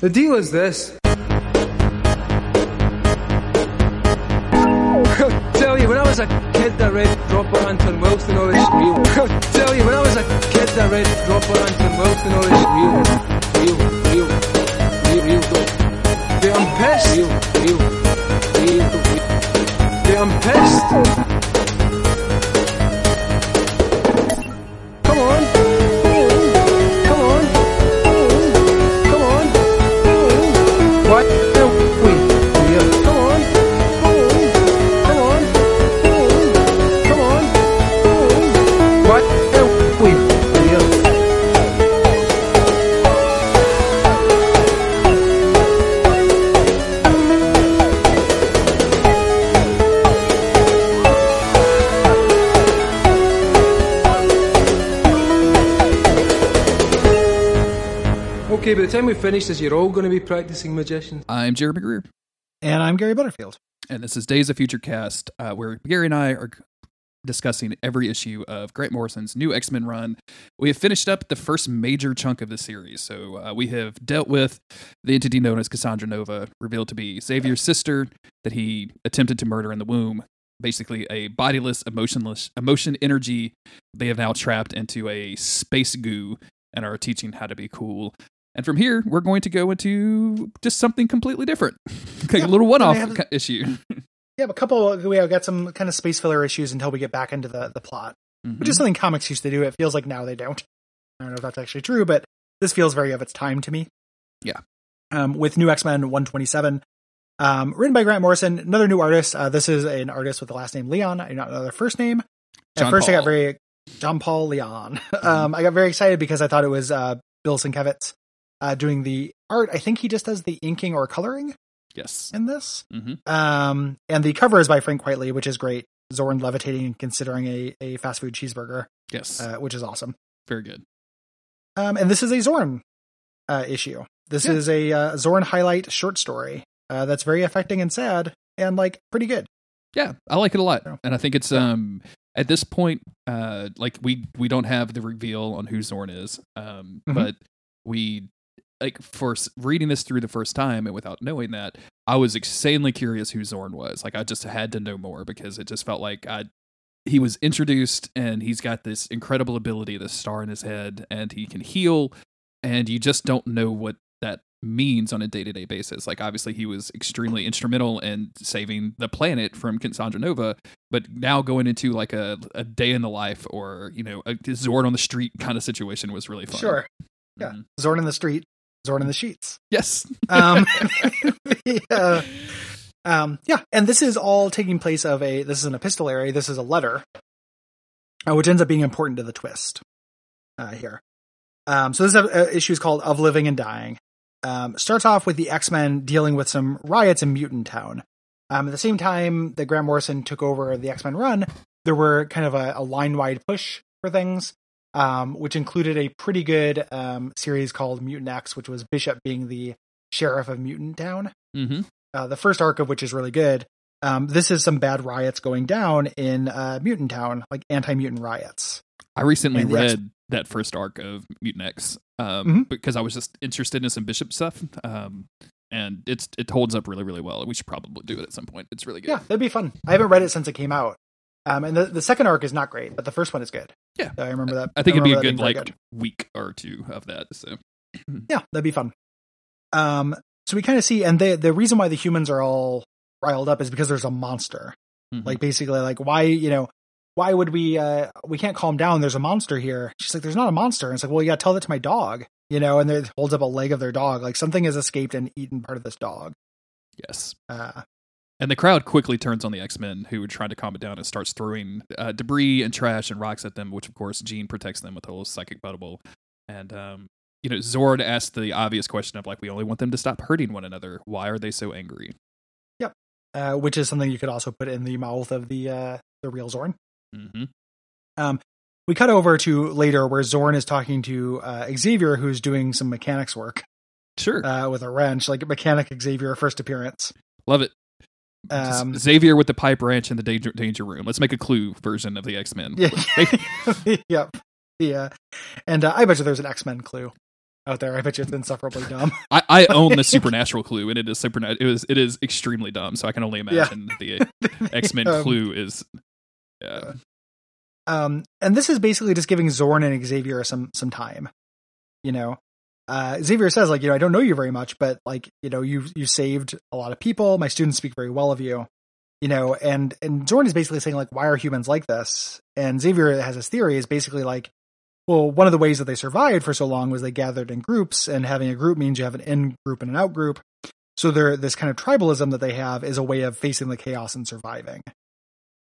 The deal is this. tell you, when I was a kid that read Dropper Anton Wilkes and all this real. tell you, when I was a kid that read Dropper Anton Wilkes and all this real, real, real, real, real good. Yeah, I'm pissed. Real, real, real, real. Yeah, I'm pissed. Time we finish this, you're all going to be practicing magicians. I'm Jeremy Greer, And I'm Gary Butterfield. and this is Days of Future Cast, uh, where Gary and I are discussing every issue of Grant Morrison's new X Men run. We have finished up the first major chunk of the series, so uh, we have dealt with the entity known as Cassandra Nova, revealed to be Xavier's sister that he attempted to murder in the womb. Basically, a bodiless, emotionless, emotion energy they have now trapped into a space goo and are teaching how to be cool. And from here, we're going to go into just something completely different, like a little one-off have- issue. Yeah, a couple. We have got some kind of space filler issues until we get back into the the plot, which Mhm. is something comics used to do. It feels like now they don't. I don't know if that's actually true, but this feels very of its time to me. Yeah. Um, with New X Men 127, um, written by Grant Morrison, another new artist. Uh, this is an artist with the last name Leon. I do not know their first name. At John first, I got Mm-hmm. very John Paul Leon. um, I got very excited because I thought it was uh, Bill Sienkiewicz uh, doing the art. I think he just does the inking or coloring yes. in this. hmm Um, and the cover is by Frank Quitely, which is great. Xorn levitating and considering a, a fast food cheeseburger, Yes. uh, which is awesome. Very good. Um, and this is a Xorn uh, issue. This Yeah. is a uh, Xorn highlight short story uh, that's very affecting and sad and like pretty good. Yeah, I like it a lot, and I think it's um at this point, uh, like we we don't have the reveal on who Xorn is, um, Mhm. but we like for reading this through the first time and without knowing that, I was insanely curious who Xorn was. Like I just had to know more because it just felt like I he was introduced and he's got this incredible ability, this star in his head, and he can heal, and you just don't know what that means on a day-to-day basis. Like obviously he was extremely instrumental in saving the planet from Cassandra Nova, but now going into like a, a day in the life or, you know, a Xorn on the street kind of situation was really fun. Sure. Yeah. Mhm. Xorn in the street, Xorn in the sheets. Yes. Um, the, uh, um, yeah, and this is all taking place of a. This is an epistolary. This is a letter, uh, which ends up being important to the twist uh, here. Um, so this uh, issue is called "Of Living and Dying." Um, starts off with the X Men dealing with some riots in Mutant Town. Um, at the same time that Grant Morrison took over the X Men run, there were kind of a, a line wide push for things, um, which included a pretty good um, series called Mutant X, which was Bishop being the sheriff of Mutant Town. hmm Uh, the first arc of which is really good. Um, this is some bad riots going down in uh, Mutant Town, like anti mutant riots. I recently And read that first arc of Mutant X um, Mhm. because I was just interested in some Bishop stuff. Um, and it's it holds up really, really well. We should probably do it at some point. It's really good. Yeah, that'd be fun. I haven't read it since it came out. Um, and the, the second arc is not great, but the first one is good. Yeah. So I remember that. I think it'd be a good like very week or two of that. So yeah, that'd be fun. Um, so we kind of see, and the the reason why the humans are all riled up is because there's a monster. Mhm. Like basically, like why you know why would we uh we can't calm down? There's a monster here. She's like, there's not a monster. And it's like, well, yeah, tell that to my dog. You know, and it holds up a leg of their dog. Like something has escaped and eaten part of this dog. yes. Uh, And the crowd quickly turns on the X Men, who are trying to calm it down and starts throwing uh, debris and trash and rocks at them. Which, of course, Jean protects them with a little psychic bubble. And um, you know, Xorn asks the obvious question of like, we only want them to stop hurting one another. Why are they so angry? uh, which is something you could also put in the mouth of the uh the real Xorn. hmm Um, we cut over to later where Xorn is talking to uh, Xavier, who's doing some mechanics work Sure, uh, with a wrench, like Mechanic Xavier first appearance. love it. Um, Xavier with the pipe wrench in the danger, danger room. Let's make a clue version of the X Men. yeah, yep, yeah. And uh, I bet you there's an X Men clue. out there. I bet you it's insufferably dumb. I, I own the supernatural clue, and it is super. It is it is extremely dumb. So I can only Yeah. imagine the X Men Um, clue is. Yeah, Um, and this is basically just giving Xorn and Xavier some some time. You know, uh, Xavier says like, you know, I don't know you very much, but like, you know, you you saved a lot of people. My students speak very well of you. You know, and and Xorn is basically saying like, why are humans like this? And Xavier has his theory is basically like, well, one of the ways that they survived for so long was they gathered in groups, and having a group means you have an in group and an out group. So there, this kind of tribalism that they have is a way of facing the chaos and surviving.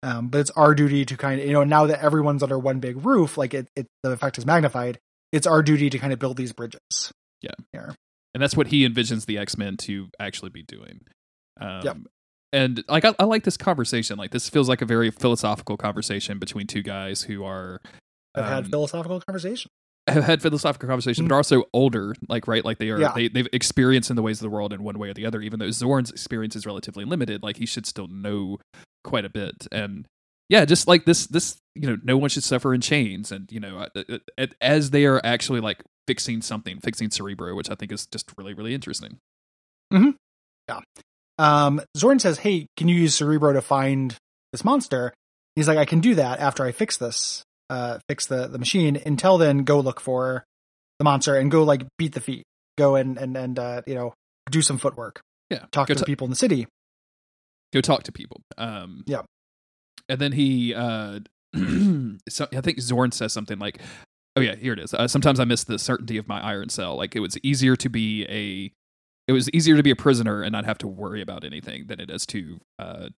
Um, but it's our duty to kind of, you know, now that everyone's under one big roof, like it, it, the effect is magnified. It's our duty to kind of build these bridges. Yeah. Here. And that's what he envisions the X Men to actually be doing. Um, Yep. And like I, I like this conversation. Like this feels like a very philosophical conversation between two guys who are had um, philosophical conversation. have had philosophical conversation, but are also older, like right, like they are Yeah. they they've experienced in the ways of the world in one way or the other. Even though Xorn's experience is relatively limited, like he should still know quite a bit. And yeah, just like this, this you know, no one should suffer in chains. And you know, uh, uh, uh, as they are actually like fixing something, fixing Cerebro, which I think is just really really interesting. Um, Xorn says, "Hey, can you use Cerebro to find this monster?" He's like, "I can do that after I fix this, uh, fix the the machine. Until then, go look for the monster and go like beat the feet. Go and and and uh, you know do some footwork. Yeah, Talk to t- people in the city. go talk to people. Um, Yeah. And then he, uh, so, I think Xorn says something like, "Oh yeah, here it is. Uh, sometimes I miss the certainty of my iron cell. Like it was easier to be a, it was easier to be a prisoner and not have to worry about anything than it is to, uh,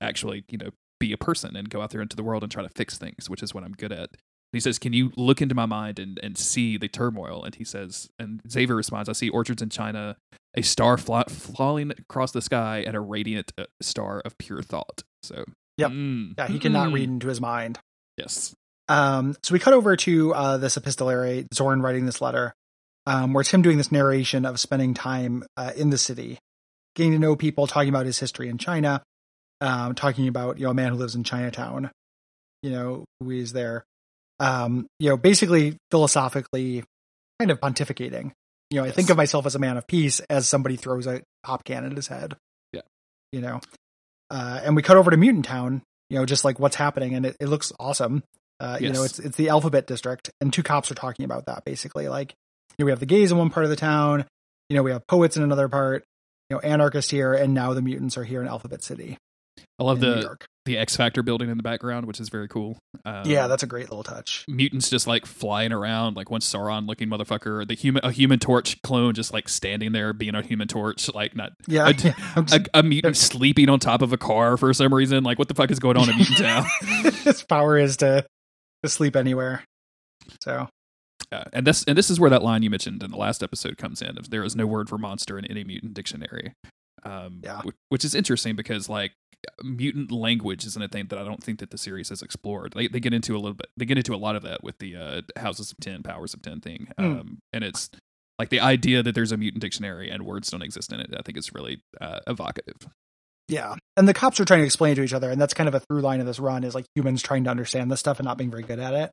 actually, you know, be a person and go out there into the world and try to fix things, which is what I'm good at." He says, "Can you look into my mind and and see the turmoil?" And he says, and Xavier responds, "I see orchards in China." a star fly, falling across the sky and a radiant uh, star of pure thought. So, Yep. mm, Yeah, he cannot mm, read into his mind. Yes. Um, so we cut over to uh, this epistolary, Xorn writing this letter, um, where it's him doing this narration of spending time uh, in the city, getting to know people, talking about his history in China, um, talking about you know a man who lives in Chinatown, you know who is there, um, you know basically philosophically kind of pontificating. You know, I think of myself as a man of peace as somebody throws a pop can at his head. Yeah. you know, uh, and we cut over to Mutant Town. You know, just like what's happening, and it, it looks awesome. Uh, You know, it's it's the Alphabet District, and two cops are talking about that basically. Like, you know, we have the gays in one part of the town. You know, we have poets in another part. You know, anarchists here, and now the mutants are here in Alphabet City, I love the York. The X Factor building in the background, which is very cool. Um, yeah, that's a great little touch. mutants just like flying around, like one Sauron looking motherfucker. The human a Human Torch clone just like standing there being a Human Torch, like not Yeah, a- yeah, I'm just- a, a mutant sleeping on top of a car for some reason. Like, what the fuck is going on in Mutant Town? his power is to to sleep anywhere. So Yeah, and this and this is where that line you mentioned in the last episode comes in. If there is no word for monster in any mutant dictionary, um, Yeah. wh- which is interesting because like mutant language isn't a thing that I don't think that the series has explored. They they get into a little bit. They get into a lot of that with the uh, Houses of Ten, Powers of Ten thing, um, and it's like the idea that there's a mutant dictionary and words don't exist in it. I think is really uh, evocative. yeah, and the cops are trying to explain to each other, and that's kind of a through line of this run is like humans trying to understand this stuff and not being very good at it.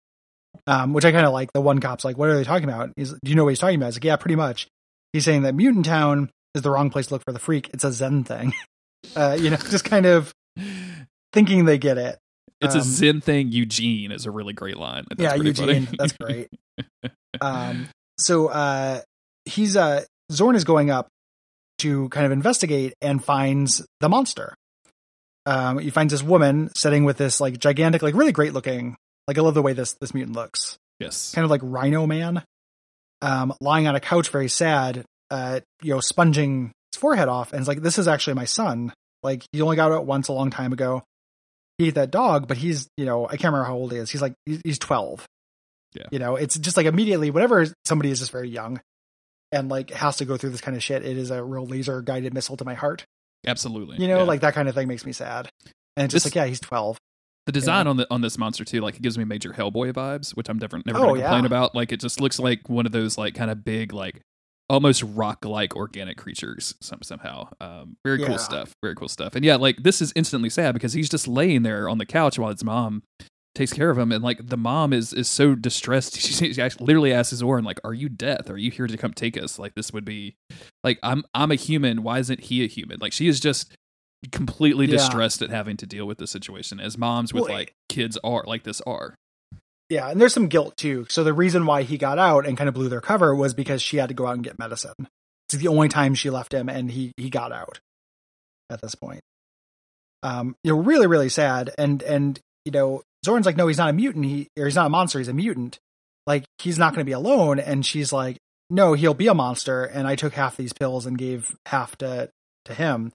Um, which I kind of like. The one cop's like, "What are they talking about?" He's, "Do you know what he's talking about?" He's like, "Yeah, pretty much." He's saying that Mutant Town is the wrong place to look for the freak. It's a Zen thing. Uh, you know, just kind of thinking they get it. It's Um, a Zen thing. Eugene is a really great line. That's yeah. Eugene, that's great. um, so uh, he's uh, Xorn is going up to kind of investigate and finds the monster. Um, he finds this woman sitting with this like gigantic, like really great looking. Like I love the way this this mutant looks, yes. kind of like Rhino Man, um, lying on a couch, very sad. Uh, you know, sponging forehead off, and it's like, "This is actually my son. Like he only got out once a long time ago. He ate that dog, but he's you know I can't remember how old he is. He's like he's he's twelve. Yeah. You know, it's just like immediately whenever somebody is just very young and like has to go through this kind of shit, it is a real laser guided missile to my heart. Absolutely. You know, yeah. like that kind of thing makes me sad. And it's just This- like, yeah, he's twelve. The design on the on this monster too, like it gives me major Hellboy vibes, which I'm never never Oh, gonna complain yeah. about. Like it just looks like one of those like kind of big, like almost rock like organic creatures some somehow. Um, very Yeah. cool stuff. Very cool stuff. And yeah, like this is instantly sad because he's just laying there on the couch while his mom takes care of him, and like the mom is is so distressed. She, she actually literally asks Zoran, like, "Are you death? Are you here to come take us? Like this would be, like I'm I'm a human. Why isn't he a human? Like she is just completely Yeah. distressed at having to deal with the situation, as moms with Well, like kids are like this are. Yeah, and there's some guilt too. So the reason why he got out and kind of blew their cover was because she had to go out and get medicine. It's the only time she left him, and he he got out at this point. Um, you know, really, really sad. And and you know, Xorn's like, no, he's not a mutant. He or he's not a monster. He's a mutant. Like he's not going to be alone. And she's like, no, he'll be a monster. And I took half these pills and gave half to to him.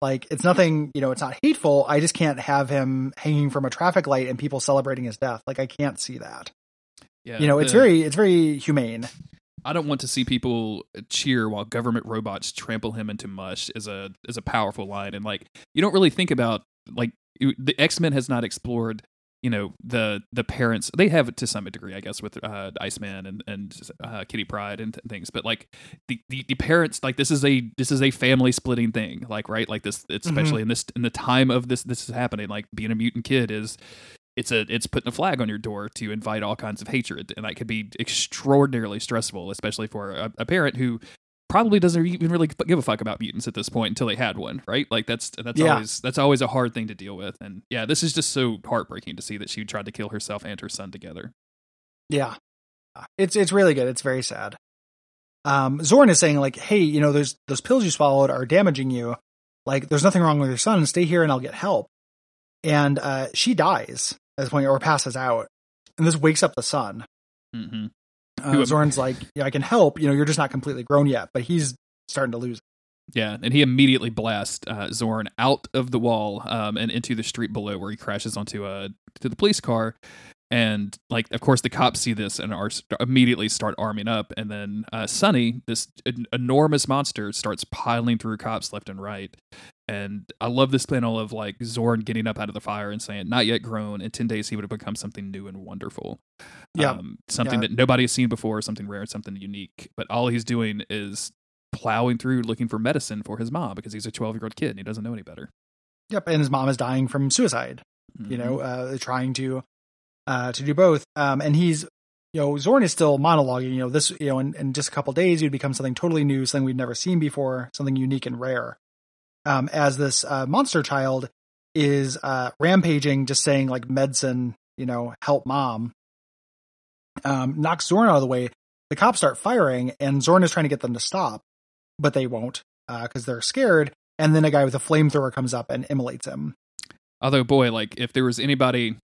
Like it's nothing, you know, it's not hateful. I just can't have him hanging from a traffic light and people celebrating his death. Like I can't see that. Yeah, you know, it's very it's very humane. I don't want to see people cheer while government robots trample him into mush is a is a powerful line and like you don't really think about like the X-Men has not explored you know the the parents they have it to some degree I guess with uh Iceman and and uh, Kitty Pryde and th- things but like the, the the parents like this is a this is a family splitting thing like right? Like this especially in this in the time of this this is happening like being a mutant kid is it's a it's putting a flag on your door to invite all kinds of hatred and that could be extraordinarily stressful especially for a, a parent who probably doesn't even really give a fuck about mutants at this point until they had one right like that's that's Yeah. always that's always a hard thing to deal with and yeah this is just so heartbreaking to see that she tried to kill herself and her son together Yeah. It's it's really good. It's very sad. Um Xorn is saying like, "Hey, you know, those those pills you swallowed are damaging you. Like there's nothing wrong with your son. Stay here and I'll get help." And uh she dies at this point or passes out. And this wakes up the son. hmm Uh, Xorn's like, "Yeah, I can help. You know, you're just not completely grown yet, but he's starting to lose." yeah and he immediately blasts uh, Xorn out of the wall um, and into the street below where he crashes onto a to the police car and like of course the cops see this and are st- immediately start arming up and then uh, Sonny this en- enormous monster starts piling through cops left and right and I love this panel of like Xorn getting up out of the fire and saying not yet grown in 10 days he would have become something new and wonderful Yeah. um, something Yeah. that nobody has seen before something rare something unique but all he's doing is plowing through looking for medicine for his mom because he's a 12 year old kid and he doesn't know any better Yep, and his mom is dying from suicide. you know, uh, trying to uh, to do both. Um, and he's, you know, Xorn is still monologuing. You know, this, you know, in, in just a couple days, you'd become something totally new, something we'd never seen before, something unique and rare. Um, as this uh, monster child is uh, rampaging, just saying like medicine, you know, help mom. Um, knocks Xorn out of the way. The cops start firing, and Xorn is trying to get them to stop, but they won't because they're scared. And then a guy with a flamethrower comes up and immolates him. although boy like if there was anybody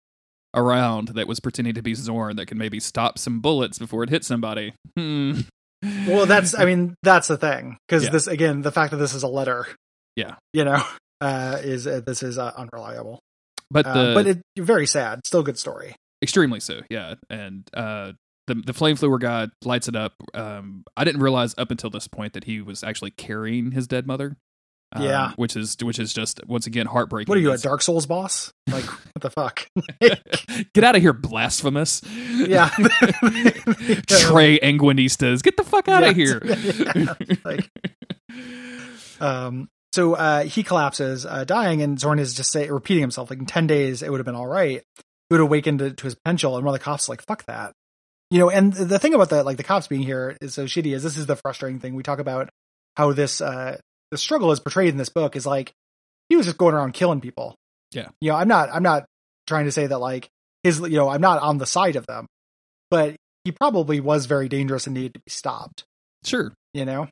around that was pretending to be Xorn that could maybe stop some bullets before it hit somebody hmm. Well, that's I mean that's the thing because Yeah. this again the fact that this is a letter, Yeah. you know, uh, is uh, this is uh, unreliable. but Uh, the but it very sad. Still good story. extremely so yeah and uh the the flame fluer guy lights it up um i didn't realize up until this point that he was actually carrying his dead mother um, Yeah. which is which is just once again heartbreaking What are you, a Dark Souls boss? Like what the fuck? get out of here blasphemous Yeah. trey anguinistas get the fuck out of Yes. here Yeah, like- um. So uh, he collapses, uh, dying, and Xorn is just say repeating himself. Like in ten days, it would have been all right. He would have awakened to, to his potential, and one of the cops is like, "Fuck that." You know, and the thing about the like the cops being here is so shitty is this is the frustrating thing. We talk about how this uh the struggle is portrayed in this book is like he was just going around killing people. Yeah. You know, I'm not I'm not trying to say that like his you know, I'm not on the side of them, but he probably was very dangerous and needed to be stopped, sure you know?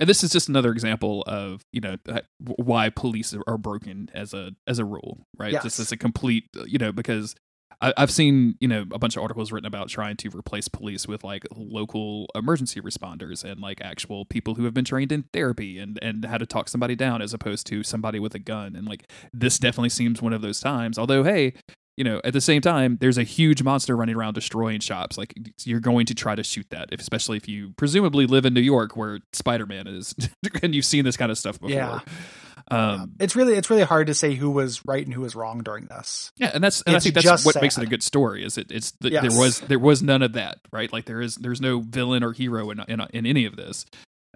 And this is just another example of you know uh, why police are- broken as a as a rule right? Yes. this is a complete you know because i've seen you know a bunch of articles written about trying to replace police with like local emergency responders and like actual people who have been trained in therapy and and how to talk somebody down as opposed to somebody with a gun. And like this definitely seems one of those times. Although hey you know, at the same time, there's a huge monster running around destroying shops. Like you're going to try to shoot that, if, especially if you presumably live in New York, where Spider-Man is, and you've seen this kind of stuff before. Yeah. Um, it's really it's really hard to say who was right and who was wrong during this. yeah, and that's and I think that's what makes it a good story. Is it? It's the, Yes. there was there was none of that, right? Like there is there's no villain or hero in in, in any of this.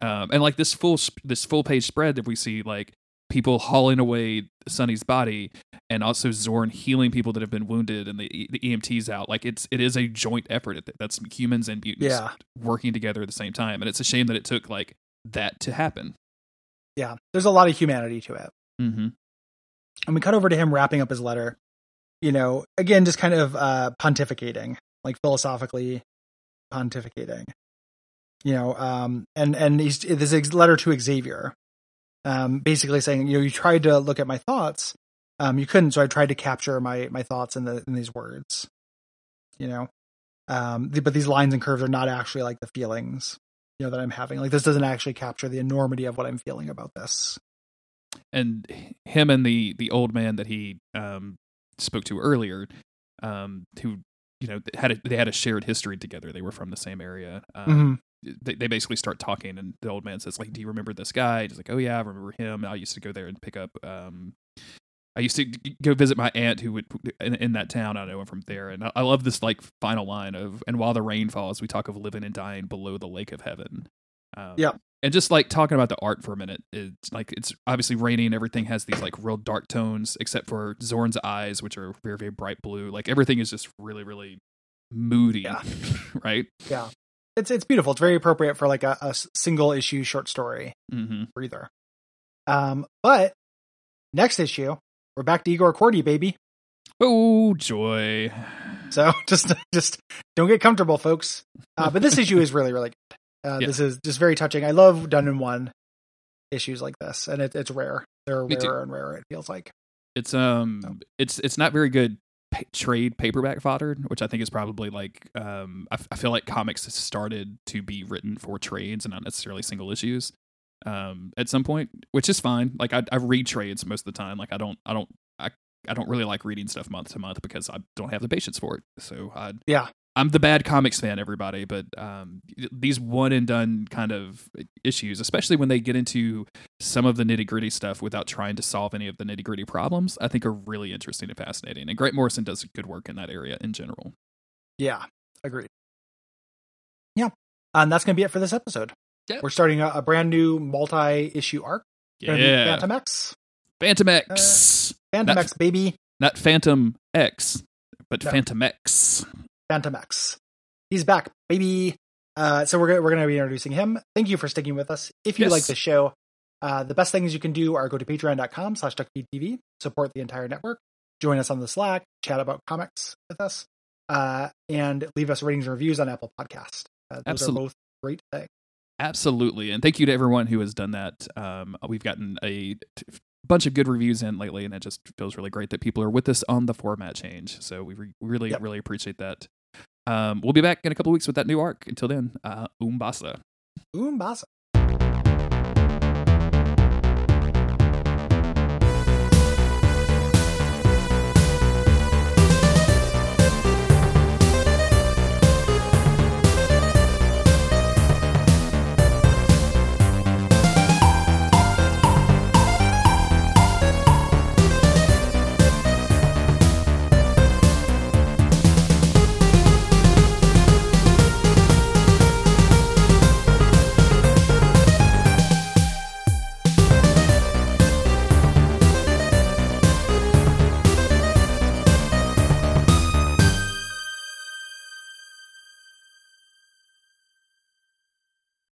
Um, and like this full this full page spread that we see, like people hauling away Sonny's body, and also Xorn healing people that have been wounded, and the the EMTs out. Like it's it is a joint effort. That's humans and mutants Yeah. working together at the same time, and it's a shame that it took like that to happen. Yeah, there's a lot of humanity to it. Mm-hmm. And we cut over to him wrapping up his letter. You know, again, just kind of uh, pontificating, like philosophically pontificating. You know, um, and and he's this is letter to Xavier, um, basically saying, you know, you tried to look at my thoughts, um, you couldn't, so I tried to capture my my thoughts in the in these words. You know, um, the, but these lines and curves are not actually like the feelings, you know, that I'm having. Like this doesn't actually capture the enormity of what I'm feeling about this. and him and the the old man that he um spoke to earlier um who you know had a, they had a shared history together they were from the same area um, Mhm. They, they basically start talking and the old man says like do you remember this guy he's like oh yeah i remember him i used to go there and pick up um I used to go visit my aunt who would in, in that town. I know him from there, and I, I love this like final line of "And while the rain falls, we talk of living and dying below the lake of heaven." Um, Yeah. and just like talking about the art for a minute, it's like it's obviously raining. Everything has these like real dark tones, except for Xorn's eyes, which are very very bright blue. Like everything is just really really moody, Right? Yeah. right? It's it's beautiful. It's very appropriate for like a single issue short story hmm breather. Um, but next issue, we're back to Igor Kordey, baby. Oh joy! So just just don't get comfortable, folks. Uh, but this issue is really really good. Uh, Yeah. This is just very touching. I love done in one issues like this, and it, it's rare. They're Me too. rarer and rarer. It feels like. It's um, it's it's not very good trade paperback fodder, which I think is probably like um, I, f- I feel like comics started to be written for trades and not necessarily single issues. Um, at some point, which is fine. Like I, I read trades most of the time. Like I don't, I don't, I, I don't really like reading stuff month to month because I don't have the patience for it. So I, Yeah. I'm the bad comics fan, everybody. But um, these one and done kind of issues, especially when they get into some of the nitty gritty stuff without trying to solve any of the nitty gritty problems, I think are really interesting and fascinating. And Grant Morrison does good work in that area in general. Yeah, agreed. Yeah, and that's gonna be it for this episode. Yep. We're starting a, a brand new multi-issue arc. Gonna Yeah, Phantom X. Fantomex, Phantom That- X, baby. not Phantom X, but No. Fantomex. Fantomex. He's back, baby. Uh, so we're we're going to be introducing him. Thank you for sticking with us. If you Yes. like the show, uh, the best things you can do are go to patreon.com slash duckfeedtv, support the entire network, join us on the Slack, chat about comics with us, uh, and leave us ratings and reviews on Apple Podcast. Uh, those Absolute- are both great things. Absolutely, and thank you to everyone who has done that. Um, we've gotten a t- bunch of good reviews in lately, and it just feels really great that people are with us on the format change. So we re- really, Yep. really appreciate that. Um, we'll be back in a couple weeks with that new arc. Until then, uh, Umbasa. Umbasa.